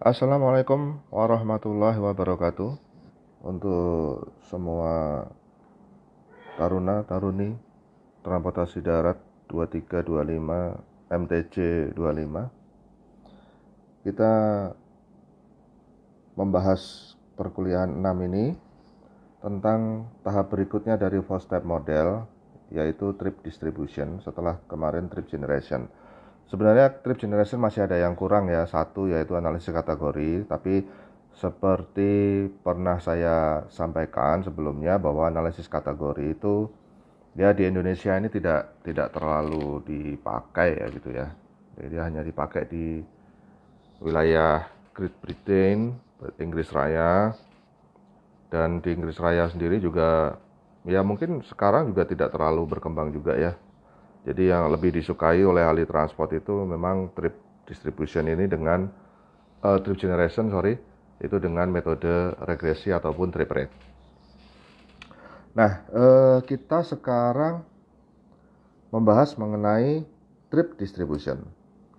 Assalamualaikum warahmatullahi wabarakatuh. Untuk semua taruna, taruni Transportasi Darat 2325 MTC 25 Kita membahas perkuliahan 6 ini Tentang tahap berikutnya dari 4 step model Yaitu trip distribution setelah kemarin trip generation Sebenarnya trip generation masih ada yang kurang ya, satu yaitu analisis kategori, tapi seperti pernah saya sampaikan sebelumnya bahwa analisis kategori itu ya di Indonesia ini tidak tidak terlalu dipakai ya gitu ya. Jadi hanya dipakai di wilayah Great Britain, Inggris Raya dan di Inggris Raya sendiri juga ya mungkin sekarang juga tidak terlalu berkembang juga ya jadi yang lebih disukai oleh ahli transport itu memang trip distribution ini dengan uh, trip generation sorry itu dengan metode regresi ataupun trip rate. Nah uh, kita sekarang membahas mengenai trip distribution.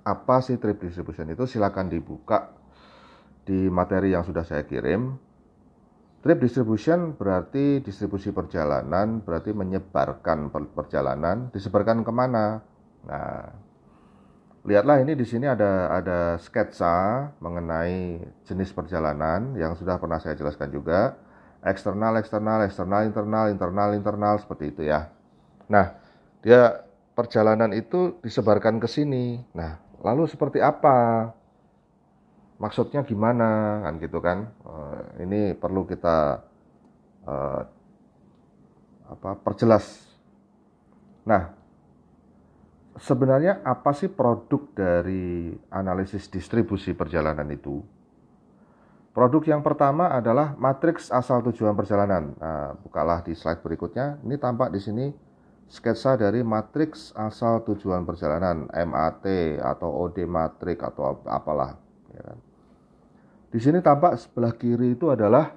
Apa sih trip distribution itu? Silakan dibuka di materi yang sudah saya kirim Trip distribution berarti distribusi perjalanan, berarti menyebarkan perjalanan, disebarkan ke mana? Nah, lihatlah ini di sini ada ada sketsa mengenai jenis perjalanan yang sudah pernah saya jelaskan juga. Eksternal, eksternal, eksternal, internal, internal, internal seperti itu ya. Nah, dia perjalanan itu disebarkan ke sini. Nah, lalu seperti apa maksudnya gimana? Kan gitu kan. Uh, ini perlu kita uh, apa perjelas. Nah sebenarnya apa sih produk dari analisis distribusi perjalanan itu? Produk yang pertama adalah matriks asal tujuan perjalanan. Nah bukalah di slide berikutnya. Ini tampak di sini sketsa dari matriks asal tujuan perjalanan. MAT atau OD matrik atau apalah ya kan di sini tampak sebelah kiri itu adalah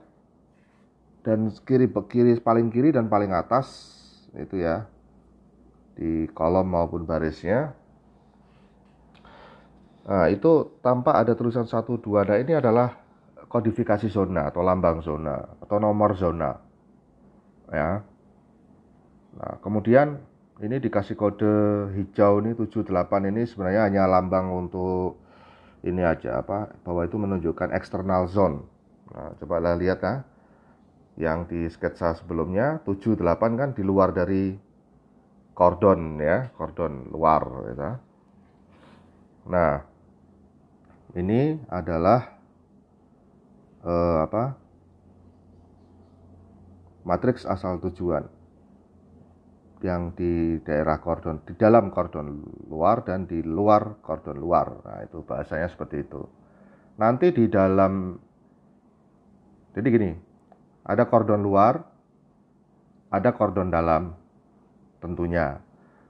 dan kiri kiri paling kiri dan paling atas itu ya di kolom maupun barisnya. Nah, itu tampak ada tulisan 1 2. Nah, ini adalah kodifikasi zona atau lambang zona atau nomor zona. Ya. Nah, kemudian ini dikasih kode hijau ini 78 ini sebenarnya hanya lambang untuk ini aja apa bahwa itu menunjukkan external zone. Nah, coba lihat ya. Yang di sketsa sebelumnya 78 kan di luar dari kordon ya, kordon luar gitu. Nah, ini adalah eh, apa? matriks asal tujuan yang di daerah kordon di dalam kordon luar dan di luar kordon luar. Nah, itu bahasanya seperti itu. Nanti di dalam jadi gini, ada kordon luar, ada kordon dalam tentunya.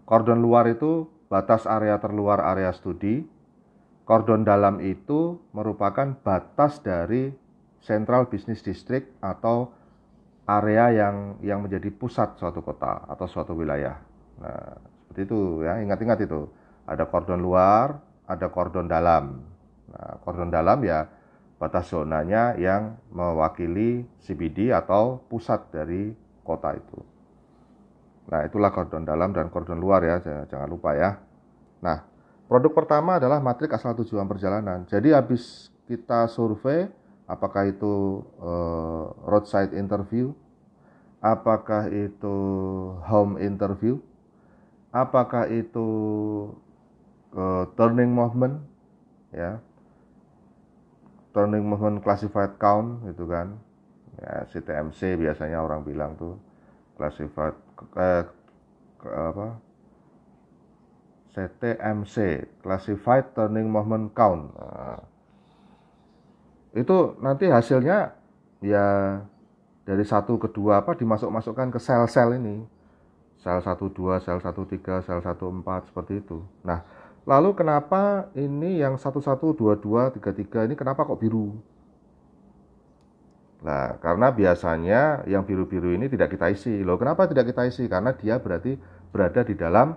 Kordon luar itu batas area terluar area studi. Kordon dalam itu merupakan batas dari Central Business District atau area yang yang menjadi pusat suatu kota atau suatu wilayah. Nah, seperti itu ya, ingat-ingat itu. Ada kordon luar, ada kordon dalam. Nah, kordon dalam ya batas zonanya yang mewakili CBD atau pusat dari kota itu. Nah, itulah kordon dalam dan kordon luar ya, jangan lupa ya. Nah, produk pertama adalah matrik asal tujuan perjalanan. Jadi habis kita survei apakah itu uh, roadside interview, apakah itu home interview, apakah itu uh, turning movement, ya, turning movement classified count gitu kan, ya CTMC biasanya orang bilang tuh classified eh, apa? CTMC classified turning movement count. Nah, itu nanti hasilnya ya dari satu ke dua apa dimasuk-masukkan ke sel-sel ini sel 1 2 sel 1 3 sel 1 4 seperti itu nah lalu kenapa ini yang 1 1 2 2 3 3 ini kenapa kok biru Nah, karena biasanya yang biru-biru ini tidak kita isi. Loh, kenapa tidak kita isi? Karena dia berarti berada di dalam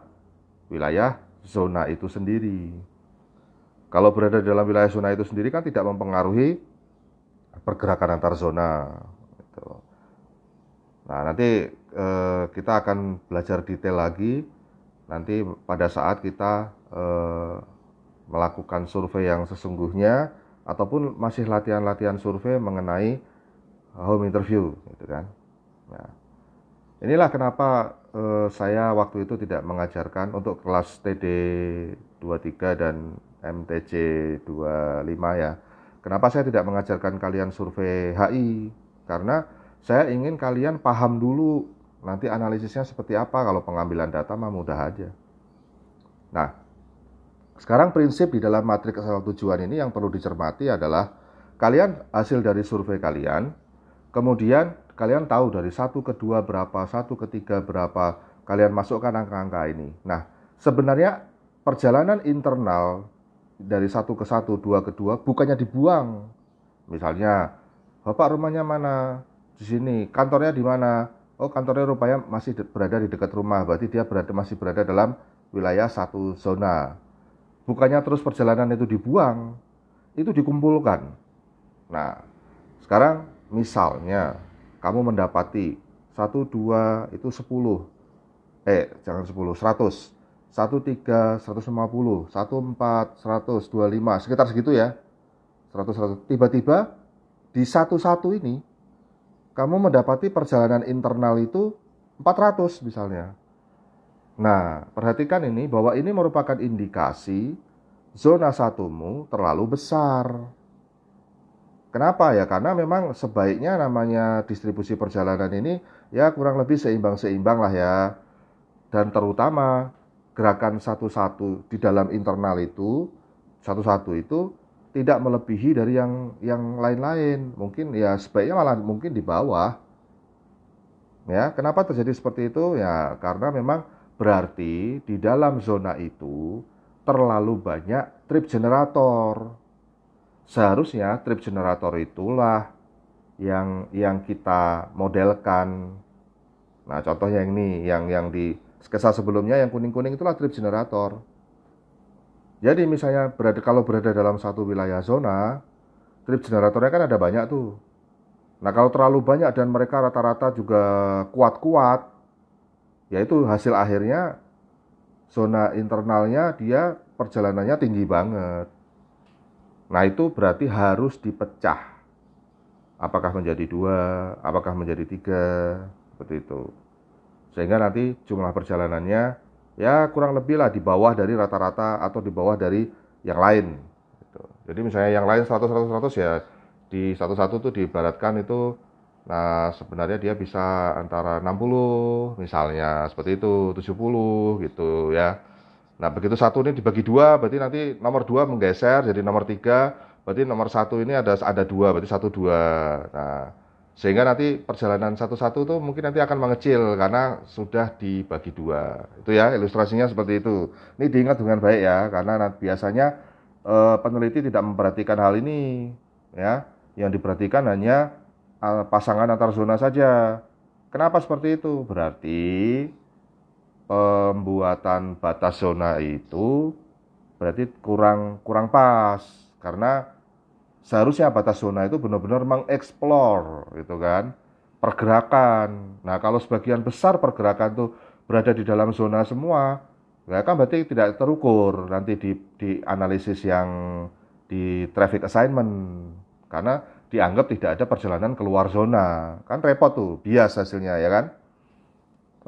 wilayah zona itu sendiri. Kalau berada dalam wilayah zona itu sendiri kan tidak mempengaruhi pergerakan antar zona. Gitu. Nah nanti eh, kita akan belajar detail lagi nanti pada saat kita eh, melakukan survei yang sesungguhnya ataupun masih latihan-latihan survei mengenai home interview gitu kan. Nah, inilah kenapa eh, saya waktu itu tidak mengajarkan untuk kelas TD 23 dan MTC 25 ya. Kenapa saya tidak mengajarkan kalian survei HI? Karena saya ingin kalian paham dulu nanti analisisnya seperti apa kalau pengambilan data mah mudah aja. Nah, sekarang prinsip di dalam matriks asal tujuan ini yang perlu dicermati adalah kalian hasil dari survei kalian, kemudian kalian tahu dari satu ke dua berapa, satu ke tiga berapa, kalian masukkan angka-angka ini. Nah, sebenarnya perjalanan internal dari satu ke satu, dua ke dua, bukannya dibuang. Misalnya, bapak rumahnya mana? Di sini. Kantornya di mana? Oh, kantornya rupanya masih berada di dekat rumah. Berarti dia berada masih berada dalam wilayah satu zona bukannya terus perjalanan itu dibuang, itu dikumpulkan. Nah, sekarang misalnya kamu mendapati 1, 2 itu 10, eh jangan 10, 100, 1, 3, 150, 1, 4, 100, 25, sekitar segitu ya, 100, 100. Tiba-tiba di satu-satu ini, kamu mendapati perjalanan internal itu 400 misalnya. Nah, perhatikan ini bahwa ini merupakan indikasi zona satumu terlalu besar. Kenapa ya? Karena memang sebaiknya namanya distribusi perjalanan ini ya kurang lebih seimbang-seimbang lah ya. Dan terutama gerakan satu-satu di dalam internal itu, satu-satu itu tidak melebihi dari yang yang lain-lain. Mungkin ya sebaiknya malah mungkin di bawah. Ya, kenapa terjadi seperti itu? Ya, karena memang Berarti di dalam zona itu terlalu banyak trip generator. Seharusnya trip generator itulah yang yang kita modelkan. Nah, contohnya ini yang yang di sketsa sebelumnya yang kuning-kuning itulah trip generator. Jadi misalnya berada kalau berada dalam satu wilayah zona, trip generatornya kan ada banyak tuh. Nah, kalau terlalu banyak dan mereka rata-rata juga kuat-kuat, yaitu hasil akhirnya zona internalnya dia perjalanannya tinggi banget. Nah itu berarti harus dipecah. Apakah menjadi dua, apakah menjadi tiga, seperti itu. Sehingga nanti jumlah perjalanannya ya kurang lebih lah di bawah dari rata-rata atau di bawah dari yang lain. Gitu. Jadi misalnya yang lain 100, 100, 100 ya di satu-satu tuh diibaratkan itu Nah, sebenarnya dia bisa antara 60 misalnya, seperti itu, 70 gitu ya. Nah, begitu satu ini dibagi dua, berarti nanti nomor dua menggeser jadi nomor tiga, berarti nomor satu ini ada ada dua, berarti satu dua. Nah, sehingga nanti perjalanan satu-satu tuh mungkin nanti akan mengecil karena sudah dibagi dua. Itu ya ilustrasinya seperti itu. Ini diingat dengan baik ya, karena biasanya eh, peneliti tidak memperhatikan hal ini ya. Yang diperhatikan hanya pasangan antar zona saja. Kenapa seperti itu? Berarti pembuatan batas zona itu berarti kurang kurang pas karena seharusnya batas zona itu benar-benar mengeksplor gitu kan pergerakan. Nah, kalau sebagian besar pergerakan itu berada di dalam zona semua, ya kan berarti tidak terukur nanti di di analisis yang di traffic assignment karena dianggap tidak ada perjalanan keluar zona. Kan repot tuh, bias hasilnya ya kan?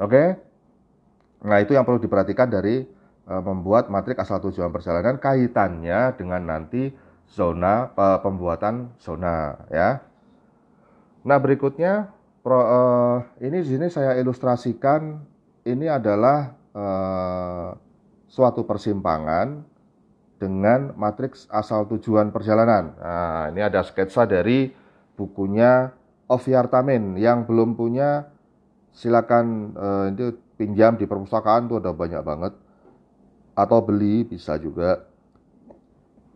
Oke? Nah, itu yang perlu diperhatikan dari e, membuat matrik asal tujuan perjalanan kaitannya dengan nanti zona pembuatan zona ya. Nah, berikutnya pro, e, ini di sini saya ilustrasikan ini adalah e, suatu persimpangan dengan matriks asal tujuan perjalanan. Nah, ini ada sketsa dari bukunya Oviartamin yang belum punya silakan uh, itu pinjam di perpustakaan tuh ada banyak banget atau beli bisa juga.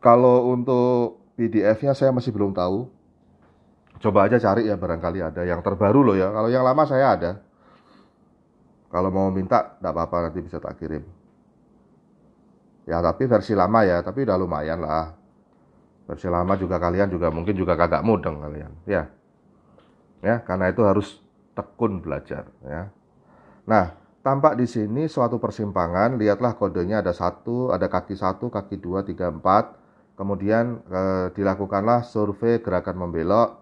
Kalau untuk PDF-nya saya masih belum tahu. Coba aja cari ya barangkali ada yang terbaru loh ya. Kalau yang lama saya ada. Kalau mau minta, tidak apa-apa nanti bisa tak kirim. Ya tapi versi lama ya, tapi udah lumayan lah. Versi lama juga kalian juga mungkin juga kagak mudeng kalian, ya. Ya, karena itu harus tekun belajar, ya. Nah, tampak di sini suatu persimpangan. Lihatlah kodenya ada satu, ada kaki satu, kaki dua, tiga, empat. Kemudian eh, dilakukanlah survei gerakan membelok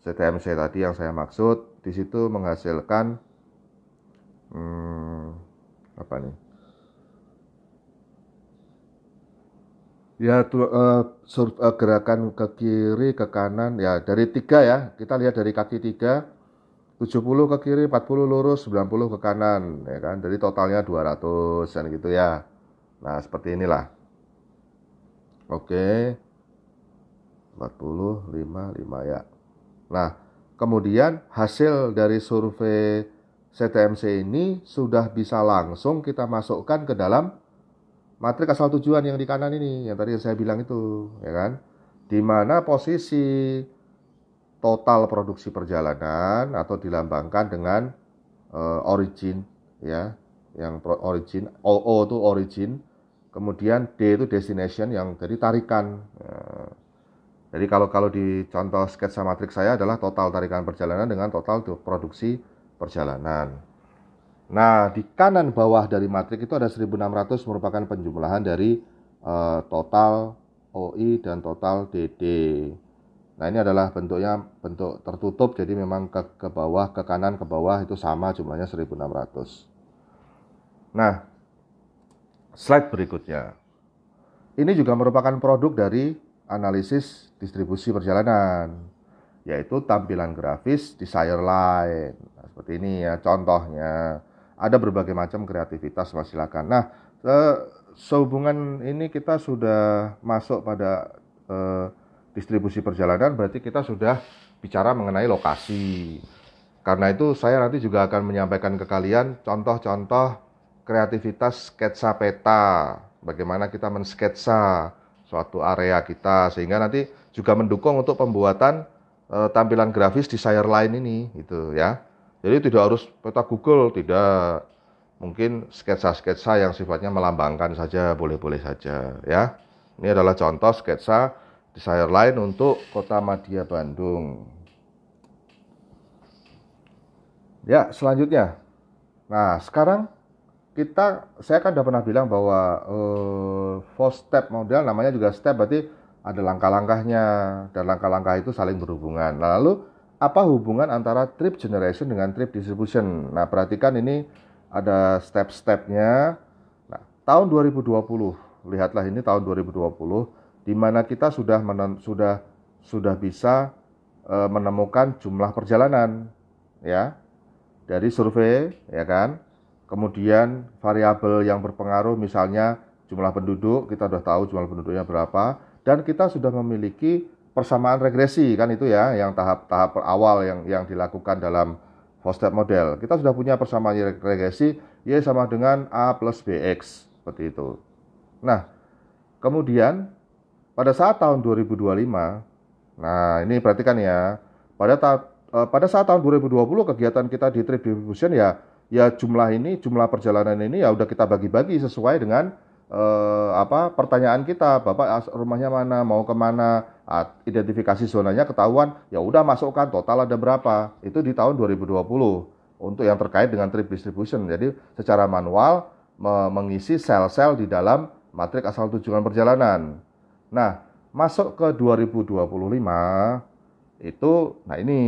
CTMC tadi yang saya maksud. Di situ menghasilkan hmm, apa nih? Ya tu, uh, sur, uh, gerakan ke kiri ke kanan ya dari tiga ya kita lihat dari kaki tiga 70 ke kiri 40 lurus 90 ke kanan ya kan jadi totalnya 200 dan gitu ya nah seperti inilah oke. 40 5 5 ya. Nah kemudian hasil dari survei CTMC ini sudah bisa langsung kita masukkan ke dalam matrik asal tujuan yang di kanan ini yang tadi saya bilang itu ya kan? Di mana posisi total produksi perjalanan atau dilambangkan dengan uh, origin ya. Yang origin OO itu origin kemudian D itu destination yang jadi tarikan uh, jadi kalau kalau di contoh sketsa matrik saya adalah total tarikan perjalanan dengan total produksi perjalanan Nah, di kanan bawah dari matrik itu ada 1600 merupakan penjumlahan dari uh, total OI dan total DD. Nah, ini adalah bentuknya bentuk tertutup jadi memang ke, ke bawah, ke kanan, ke bawah itu sama jumlahnya 1600. Nah, slide berikutnya. Ini juga merupakan produk dari analisis distribusi perjalanan, yaitu tampilan grafis desire line. Nah, seperti ini ya contohnya ada berbagai macam kreativitas mas silakan. Nah, eh, sehubungan ini kita sudah masuk pada eh, distribusi perjalanan berarti kita sudah bicara mengenai lokasi. Karena itu saya nanti juga akan menyampaikan ke kalian contoh-contoh kreativitas sketsa peta, bagaimana kita mensketsa suatu area kita sehingga nanti juga mendukung untuk pembuatan uh, tampilan grafis di share line ini gitu ya. Jadi tidak harus peta Google, tidak. Mungkin sketsa-sketsa yang sifatnya melambangkan saja, boleh-boleh saja ya. Ini adalah contoh sketsa desire line untuk Kota Madia Bandung. Ya, selanjutnya. Nah, sekarang kita saya kan sudah pernah bilang bahwa uh, four step model namanya juga step berarti ada langkah-langkahnya dan langkah-langkah itu saling berhubungan. Lalu apa hubungan antara trip generation dengan trip distribution? Nah, perhatikan ini ada step-stepnya. Nah, tahun 2020, lihatlah ini tahun 2020 di mana kita sudah menen, sudah sudah bisa e, menemukan jumlah perjalanan ya dari survei ya kan. Kemudian variabel yang berpengaruh misalnya jumlah penduduk, kita sudah tahu jumlah penduduknya berapa dan kita sudah memiliki persamaan regresi kan itu ya yang tahap-tahap awal yang yang dilakukan dalam four model. Kita sudah punya persamaan regresi Y sama dengan A plus BX seperti itu. Nah, kemudian pada saat tahun 2025, nah ini perhatikan ya, pada ta eh, pada saat tahun 2020 kegiatan kita di trip distribution ya ya jumlah ini jumlah perjalanan ini ya udah kita bagi-bagi sesuai dengan eh, apa pertanyaan kita, Bapak rumahnya mana, mau ke mana, identifikasi zonanya ketahuan, ya udah masukkan total ada berapa. Itu di tahun 2020 untuk yang terkait dengan trip distribution. Jadi secara manual mengisi sel-sel di dalam matrik asal tujuan perjalanan. Nah, masuk ke 2025 itu nah ini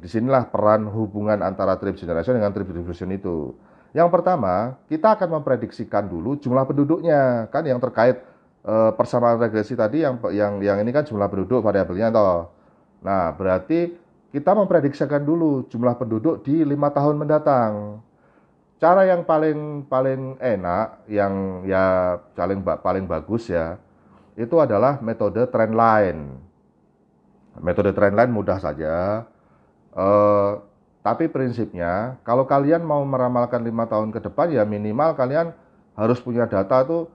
di sinilah peran hubungan antara trip generation dengan trip distribution itu. Yang pertama, kita akan memprediksikan dulu jumlah penduduknya, kan yang terkait e, persamaan regresi tadi yang yang yang ini kan jumlah penduduk variabelnya toh. Nah, berarti kita memprediksikan dulu jumlah penduduk di lima tahun mendatang. Cara yang paling paling enak, yang ya paling paling bagus ya, itu adalah metode trend line. Metode trend line mudah saja. Eh, tapi prinsipnya, kalau kalian mau meramalkan lima tahun ke depan, ya minimal kalian harus punya data tuh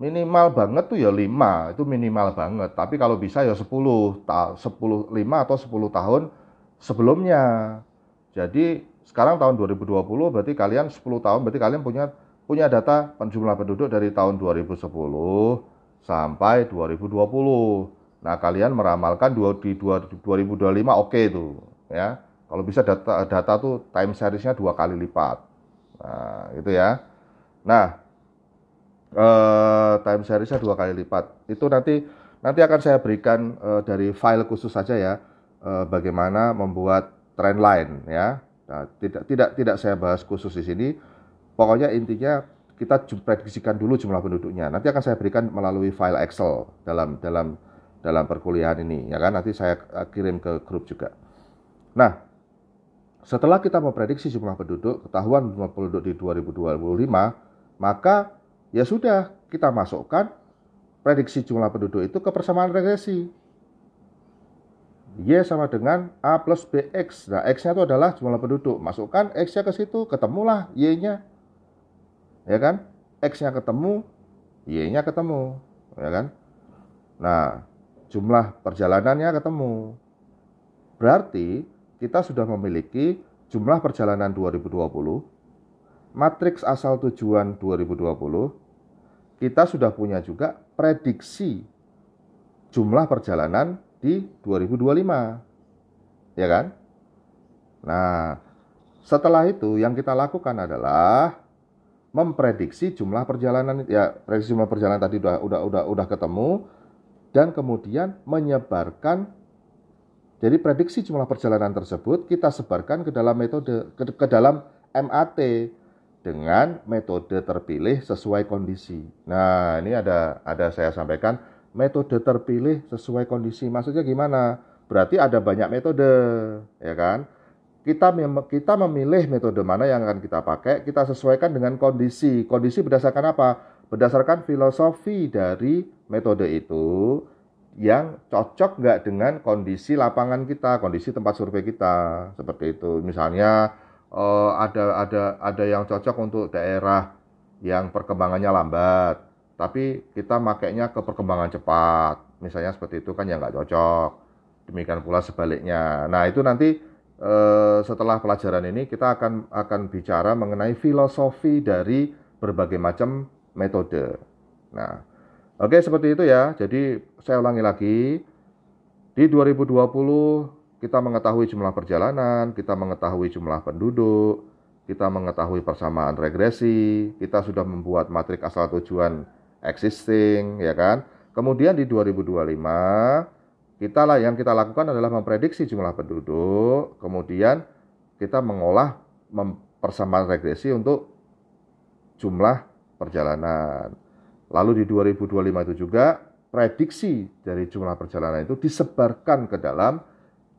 minimal banget tuh ya lima itu minimal banget. Tapi kalau bisa ya 10, 10 5 atau 10 tahun sebelumnya. Jadi sekarang tahun 2020 berarti kalian 10 tahun berarti kalian punya punya data jumlah penduduk dari tahun 2010 sampai 2020. Nah, kalian meramalkan di 2025 oke okay itu, ya. Kalau bisa data data tuh time seriesnya dua kali lipat. Nah, itu ya. Nah, eh, time seriesnya dua kali lipat. Itu nanti nanti akan saya berikan eh, dari file khusus saja ya, eh, bagaimana membuat trend line ya. Nah, tidak tidak tidak saya bahas khusus di sini. Pokoknya intinya kita prediksikan dulu jumlah penduduknya. Nanti akan saya berikan melalui file Excel dalam dalam dalam perkuliahan ini ya kan. Nanti saya eh, kirim ke grup juga. Nah, setelah kita memprediksi jumlah penduduk, ketahuan jumlah penduduk di 2025, maka ya sudah kita masukkan prediksi jumlah penduduk itu ke persamaan regresi. Y sama dengan A plus BX. Nah, X-nya itu adalah jumlah penduduk. Masukkan X-nya ke situ, ketemulah Y-nya. Ya kan? X-nya ketemu, Y-nya ketemu. Ya kan? Nah, jumlah perjalanannya ketemu. Berarti kita sudah memiliki jumlah perjalanan 2020, matriks asal tujuan 2020, kita sudah punya juga prediksi jumlah perjalanan di 2025. Ya kan? Nah, setelah itu yang kita lakukan adalah memprediksi jumlah perjalanan ya prediksi jumlah perjalanan tadi udah udah udah udah ketemu dan kemudian menyebarkan jadi prediksi jumlah perjalanan tersebut kita sebarkan ke dalam metode ke, ke dalam MAT dengan metode terpilih sesuai kondisi. Nah, ini ada ada saya sampaikan metode terpilih sesuai kondisi. Maksudnya gimana? Berarti ada banyak metode, ya kan? Kita mem kita memilih metode mana yang akan kita pakai, kita sesuaikan dengan kondisi. Kondisi berdasarkan apa? Berdasarkan filosofi dari metode itu yang cocok nggak dengan kondisi lapangan kita, kondisi tempat survei kita, seperti itu. Misalnya uh, ada ada ada yang cocok untuk daerah yang perkembangannya lambat, tapi kita makainya ke perkembangan cepat. Misalnya seperti itu kan ya nggak cocok. Demikian pula sebaliknya. Nah itu nanti eh, setelah pelajaran ini kita akan akan bicara mengenai filosofi dari berbagai macam metode. Nah oke seperti itu ya. Jadi saya ulangi lagi. Di 2020 kita mengetahui jumlah perjalanan, kita mengetahui jumlah penduduk, kita mengetahui persamaan regresi, kita sudah membuat matrik asal tujuan existing ya kan. Kemudian di 2025 kita lah yang kita lakukan adalah memprediksi jumlah penduduk, kemudian kita mengolah persamaan regresi untuk jumlah perjalanan. Lalu di 2025 itu juga prediksi dari jumlah perjalanan itu disebarkan ke dalam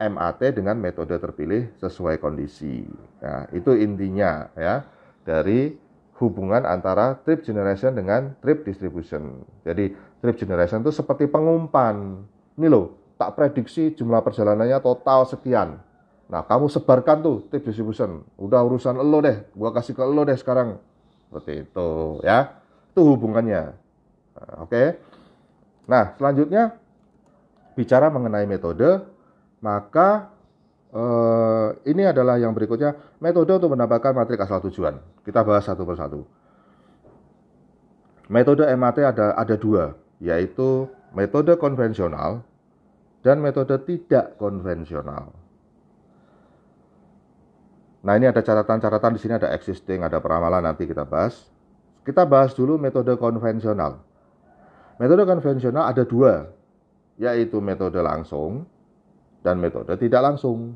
MAT dengan metode terpilih sesuai kondisi. Nah, itu intinya ya dari hubungan antara trip generation dengan trip distribution. Jadi trip generation itu seperti pengumpan. Ini loh, tak prediksi jumlah perjalanannya total sekian. Nah, kamu sebarkan tuh trip distribution. Udah urusan lo deh, gua kasih ke lo deh sekarang. Seperti itu ya. Itu hubungannya. Nah, Oke. Nah, selanjutnya bicara mengenai metode, maka Uh, ini adalah yang berikutnya metode untuk mendapatkan matrik asal tujuan. Kita bahas satu persatu. Metode MAT ada ada dua, yaitu metode konvensional dan metode tidak konvensional. Nah ini ada catatan-catatan di sini ada existing, ada peramalan nanti kita bahas. Kita bahas dulu metode konvensional. Metode konvensional ada dua, yaitu metode langsung dan metode tidak langsung.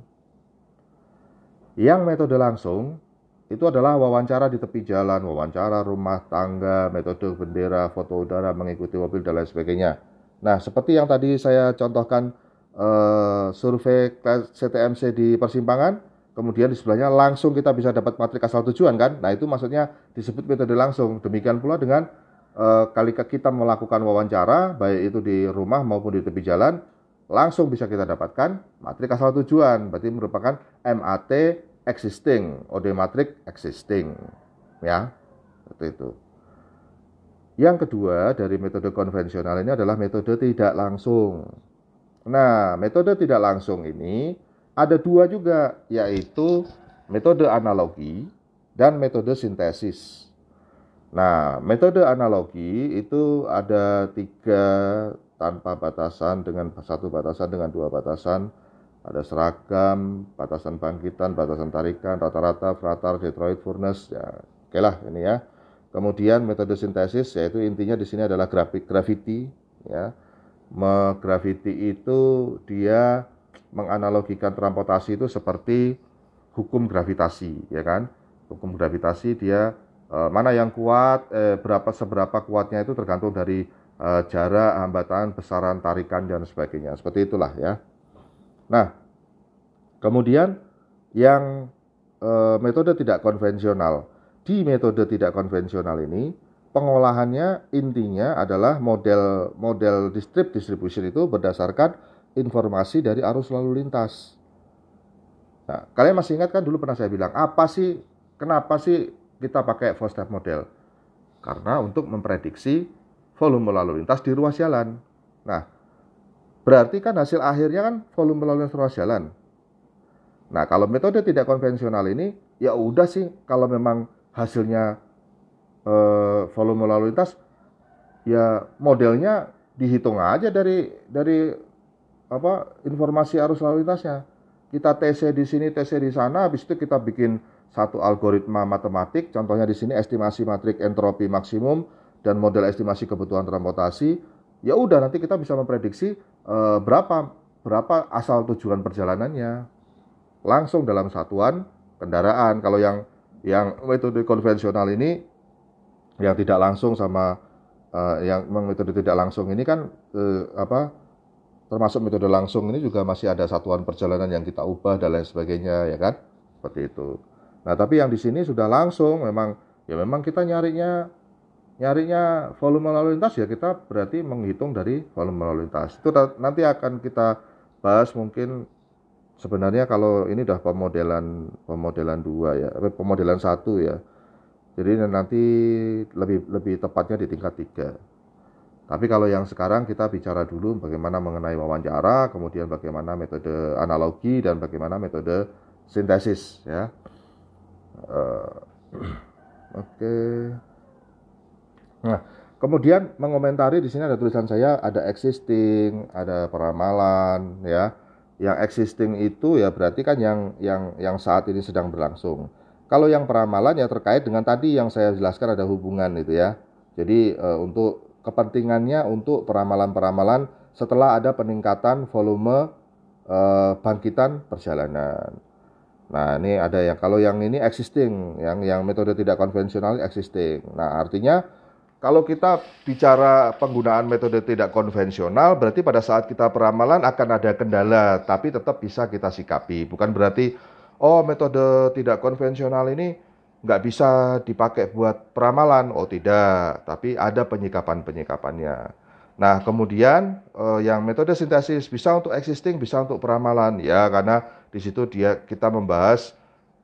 Yang metode langsung itu adalah wawancara di tepi jalan, wawancara rumah tangga, metode bendera, foto udara, mengikuti mobil dan lain sebagainya. Nah, seperti yang tadi saya contohkan uh, survei CTMC di persimpangan, kemudian di sebelahnya langsung kita bisa dapat matrik asal tujuan kan? Nah, itu maksudnya disebut metode langsung. Demikian pula dengan uh, kali kita melakukan wawancara, baik itu di rumah maupun di tepi jalan, langsung bisa kita dapatkan matrik asal tujuan berarti merupakan MAT existing OD matrik existing ya seperti itu yang kedua dari metode konvensional ini adalah metode tidak langsung nah metode tidak langsung ini ada dua juga yaitu metode analogi dan metode sintesis Nah, metode analogi itu ada tiga tanpa batasan dengan satu batasan dengan dua batasan ada seragam, batasan bangkitan, batasan tarikan, rata-rata, fratar, Detroit, furnace, ya, oke lah ini ya. Kemudian metode sintesis yaitu intinya di sini adalah grafik gravity, ya. Gravity itu dia menganalogikan transportasi itu seperti hukum gravitasi, ya kan? Hukum gravitasi dia eh, mana yang kuat, eh, berapa seberapa kuatnya itu tergantung dari eh, jarak, hambatan, besaran, tarikan dan sebagainya. Seperti itulah ya. Nah, kemudian yang e, metode tidak konvensional. Di metode tidak konvensional ini, pengolahannya intinya adalah model model distrib distribution itu berdasarkan informasi dari arus lalu lintas. Nah, kalian masih ingat kan dulu pernah saya bilang, apa sih, kenapa sih kita pakai four step model? Karena untuk memprediksi volume lalu lintas di ruas jalan. Nah, Berarti kan hasil akhirnya kan volume lalu lintas ruas jalan. Nah, kalau metode tidak konvensional ini ya udah sih kalau memang hasilnya eh, volume lalu lintas ya modelnya dihitung aja dari dari apa informasi arus lalu lintasnya. Kita TC di sini, TC di sana, habis itu kita bikin satu algoritma matematik, contohnya di sini estimasi matrik entropi maksimum dan model estimasi kebutuhan transportasi. Ya udah nanti kita bisa memprediksi eh, berapa berapa asal tujuan perjalanannya langsung dalam satuan kendaraan. Kalau yang yang metode konvensional ini yang tidak langsung sama uh, yang metode tidak langsung ini kan uh, apa termasuk metode langsung ini juga masih ada satuan perjalanan yang kita ubah dan lain sebagainya ya kan? Seperti itu. Nah tapi yang di sini sudah langsung memang ya memang kita nyarinya nyarinya volume lalu lintas ya kita berarti menghitung dari volume lalu lintas. Itu nanti akan kita bahas mungkin sebenarnya kalau ini udah pemodelan pemodelan dua ya pemodelan satu ya. Jadi nanti lebih lebih tepatnya di tingkat tiga tapi kalau yang sekarang kita bicara dulu bagaimana mengenai wawancara kemudian bagaimana metode analogi dan bagaimana metode sintesis ya uh, oke okay. Nah, kemudian mengomentari di sini ada tulisan saya ada existing, ada peramalan ya. Yang existing itu ya berarti kan yang yang yang saat ini sedang berlangsung. Kalau yang peramalan ya terkait dengan tadi yang saya jelaskan ada hubungan itu ya. Jadi e, untuk kepentingannya untuk peramalan-peramalan setelah ada peningkatan volume e, bangkitan perjalanan. Nah, ini ada yang kalau yang ini existing, yang yang metode tidak konvensional existing. Nah, artinya kalau kita bicara penggunaan metode tidak konvensional, berarti pada saat kita peramalan akan ada kendala, tapi tetap bisa kita sikapi. Bukan berarti, oh metode tidak konvensional ini nggak bisa dipakai buat peramalan. Oh tidak, tapi ada penyikapan-penyikapannya. Nah kemudian eh, yang metode sintesis bisa untuk existing, bisa untuk peramalan. Ya karena di situ dia kita membahas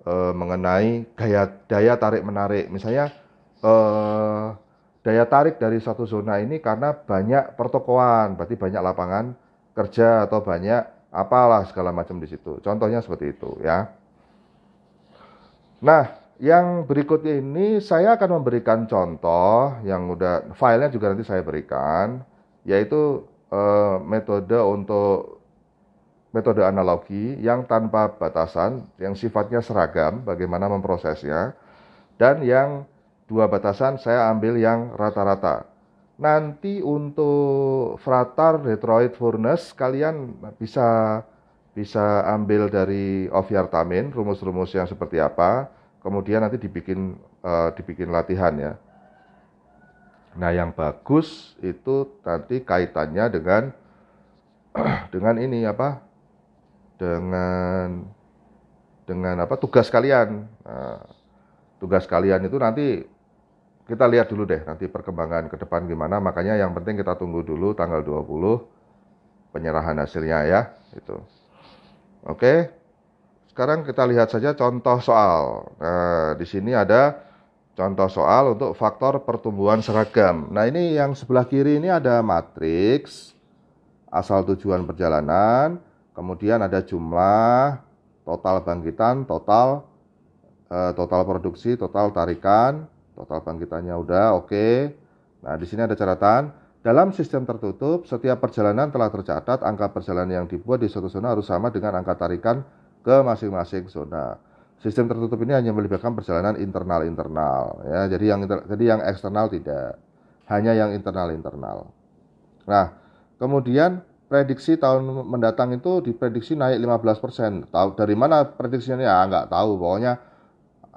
eh, mengenai gaya daya tarik menarik. Misalnya eh, daya tarik dari suatu zona ini karena banyak pertokoan, berarti banyak lapangan kerja atau banyak apalah segala macam di situ. Contohnya seperti itu ya. Nah, yang berikutnya ini saya akan memberikan contoh yang udah filenya juga nanti saya berikan, yaitu eh, metode untuk metode analogi yang tanpa batasan, yang sifatnya seragam, bagaimana memprosesnya, dan yang dua batasan saya ambil yang rata-rata. Nanti untuk fratar Detroit furnace kalian bisa bisa ambil dari Oviartamin rumus-rumus yang seperti apa, kemudian nanti dibikin uh, dibikin latihan ya. Nah, yang bagus itu nanti kaitannya dengan dengan ini apa? Dengan dengan apa tugas kalian. Nah, tugas kalian itu nanti kita lihat dulu deh nanti perkembangan ke depan gimana. Makanya yang penting kita tunggu dulu tanggal 20 penyerahan hasilnya ya. Itu. Oke. Sekarang kita lihat saja contoh soal. Nah, di sini ada contoh soal untuk faktor pertumbuhan seragam. Nah, ini yang sebelah kiri ini ada matriks asal tujuan perjalanan, kemudian ada jumlah, total bangkitan, total eh, total produksi, total tarikan, total bangkitannya udah oke. Okay. Nah, di sini ada catatan. Dalam sistem tertutup, setiap perjalanan telah tercatat angka perjalanan yang dibuat di suatu zona harus sama dengan angka tarikan ke masing-masing zona. Sistem tertutup ini hanya melibatkan perjalanan internal-internal ya. Jadi yang jadi yang eksternal tidak. Hanya yang internal-internal. Nah, kemudian prediksi tahun mendatang itu diprediksi naik 15%. Tahu dari mana prediksinya ya nggak tahu. Pokoknya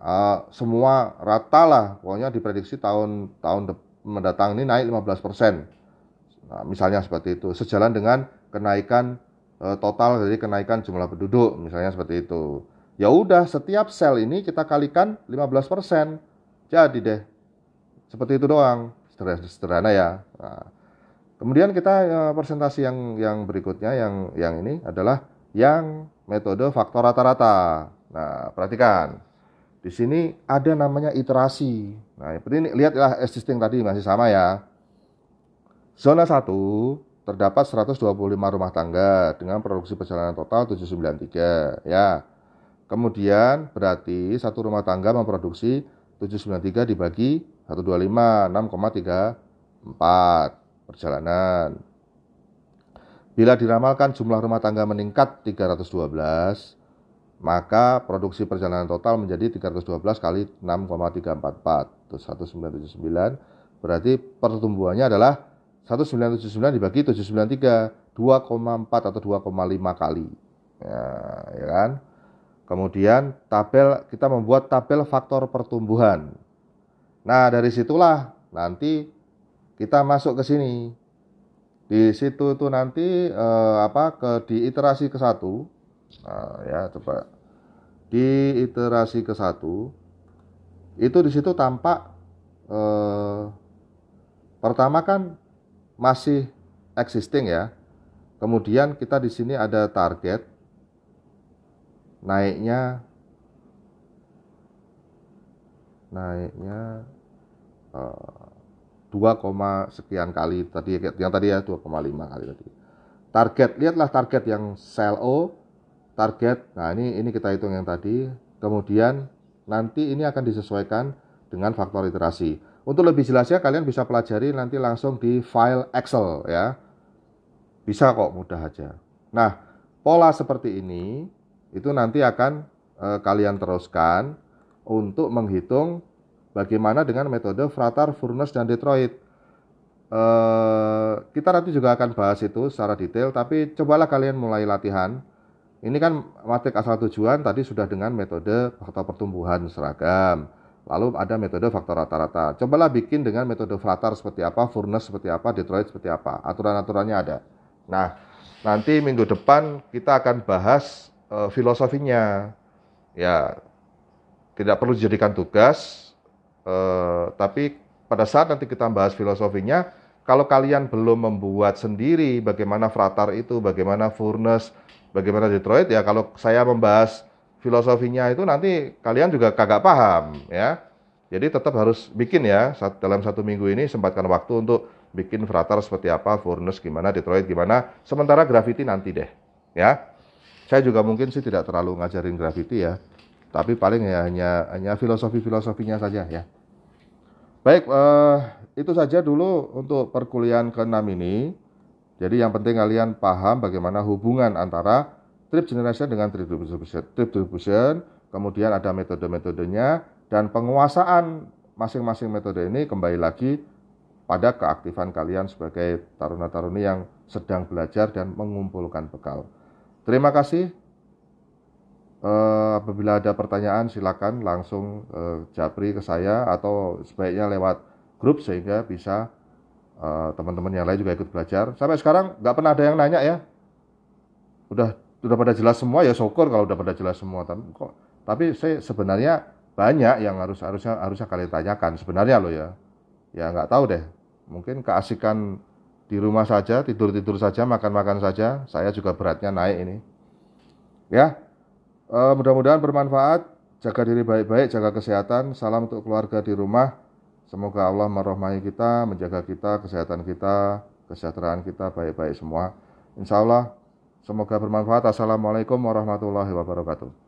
uh, semua rata lah. Pokoknya diprediksi tahun tahun mendatang ini naik 15%. Nah, misalnya seperti itu. Sejalan dengan kenaikan uh, total dari kenaikan jumlah penduduk, misalnya seperti itu. Ya udah, setiap sel ini kita kalikan 15%. Jadi deh. Seperti itu doang. Sederhana, ya. Nah, kemudian kita ya, presentasi yang yang berikutnya yang yang ini adalah yang metode faktor rata-rata. Nah, perhatikan. Di sini ada namanya iterasi. Nah, ini lihatlah existing tadi masih sama ya. Zona 1 terdapat 125 rumah tangga dengan produksi perjalanan total 793 ya. Kemudian berarti satu rumah tangga memproduksi 793 dibagi 125 6,34 perjalanan. Bila diramalkan jumlah rumah tangga meningkat 312, maka produksi perjalanan total menjadi 312 kali 6,344 terus 1979 berarti pertumbuhannya adalah 1979 dibagi 793 2,4 atau 2,5 kali. Ya, ya kan? Kemudian tabel kita membuat tabel faktor pertumbuhan. Nah dari situlah nanti kita masuk ke sini. Di situ itu nanti eh, apa ke di iterasi ke satu. Nah, ya coba. Di iterasi ke satu itu di situ tampak eh, pertama kan masih existing ya kemudian kita di sini ada target naiknya naiknya eh, 2, sekian kali tadi yang tadi ya 2,5 kali tadi target lihatlah target yang sell O target. Nah, ini ini kita hitung yang tadi. Kemudian nanti ini akan disesuaikan dengan faktor iterasi. Untuk lebih jelasnya kalian bisa pelajari nanti langsung di file Excel ya. Bisa kok mudah aja. Nah, pola seperti ini itu nanti akan e, kalian teruskan untuk menghitung bagaimana dengan metode Fratar, Furness dan Detroit. E, kita nanti juga akan bahas itu secara detail, tapi cobalah kalian mulai latihan ini kan matrik asal tujuan tadi sudah dengan metode faktor pertumbuhan seragam. Lalu ada metode faktor rata-rata. Cobalah bikin dengan metode Fratar seperti apa, Furnace seperti apa, Detroit seperti apa. Aturan-aturannya ada. Nah, nanti minggu depan kita akan bahas e, filosofinya. Ya, tidak perlu dijadikan tugas, e, tapi pada saat nanti kita bahas filosofinya, kalau kalian belum membuat sendiri bagaimana Fratar itu, bagaimana Furnace, bagaimana Detroit ya kalau saya membahas filosofinya itu nanti kalian juga kagak paham ya. Jadi tetap harus bikin ya dalam satu minggu ini sempatkan waktu untuk bikin frater seperti apa, furnace gimana, Detroit gimana. Sementara graffiti nanti deh ya. Saya juga mungkin sih tidak terlalu ngajarin graffiti ya. Tapi paling ya hanya hanya filosofi-filosofinya saja ya. Baik, eh, itu saja dulu untuk perkuliahan ke-6 ini. Jadi yang penting kalian paham bagaimana hubungan antara trip generation dengan trip distribution. Trip distribution, kemudian ada metode-metodenya dan penguasaan masing-masing metode ini kembali lagi pada keaktifan kalian sebagai taruna-taruni yang sedang belajar dan mengumpulkan bekal. Terima kasih. Uh, apabila ada pertanyaan silakan langsung uh, japri ke saya atau sebaiknya lewat grup sehingga bisa Eh, teman-teman yang lain juga ikut belajar. Sampai sekarang nggak pernah ada yang nanya ya. Udah udah pada jelas semua ya syukur kalau udah pada jelas semua. Tapi kok tapi saya sebenarnya banyak yang harus harusnya harusnya kalian tanyakan sebenarnya loh ya. Ya nggak tahu deh. Mungkin keasikan di rumah saja, tidur-tidur saja, makan-makan saja. Saya juga beratnya naik ini. Ya, e, mudah-mudahan bermanfaat. Jaga diri baik-baik, jaga kesehatan. Salam untuk keluarga di rumah. Semoga Allah merahmati kita, menjaga kita, kesehatan kita, kesejahteraan kita baik-baik semua. Insya Allah, semoga bermanfaat. Assalamualaikum warahmatullahi wabarakatuh.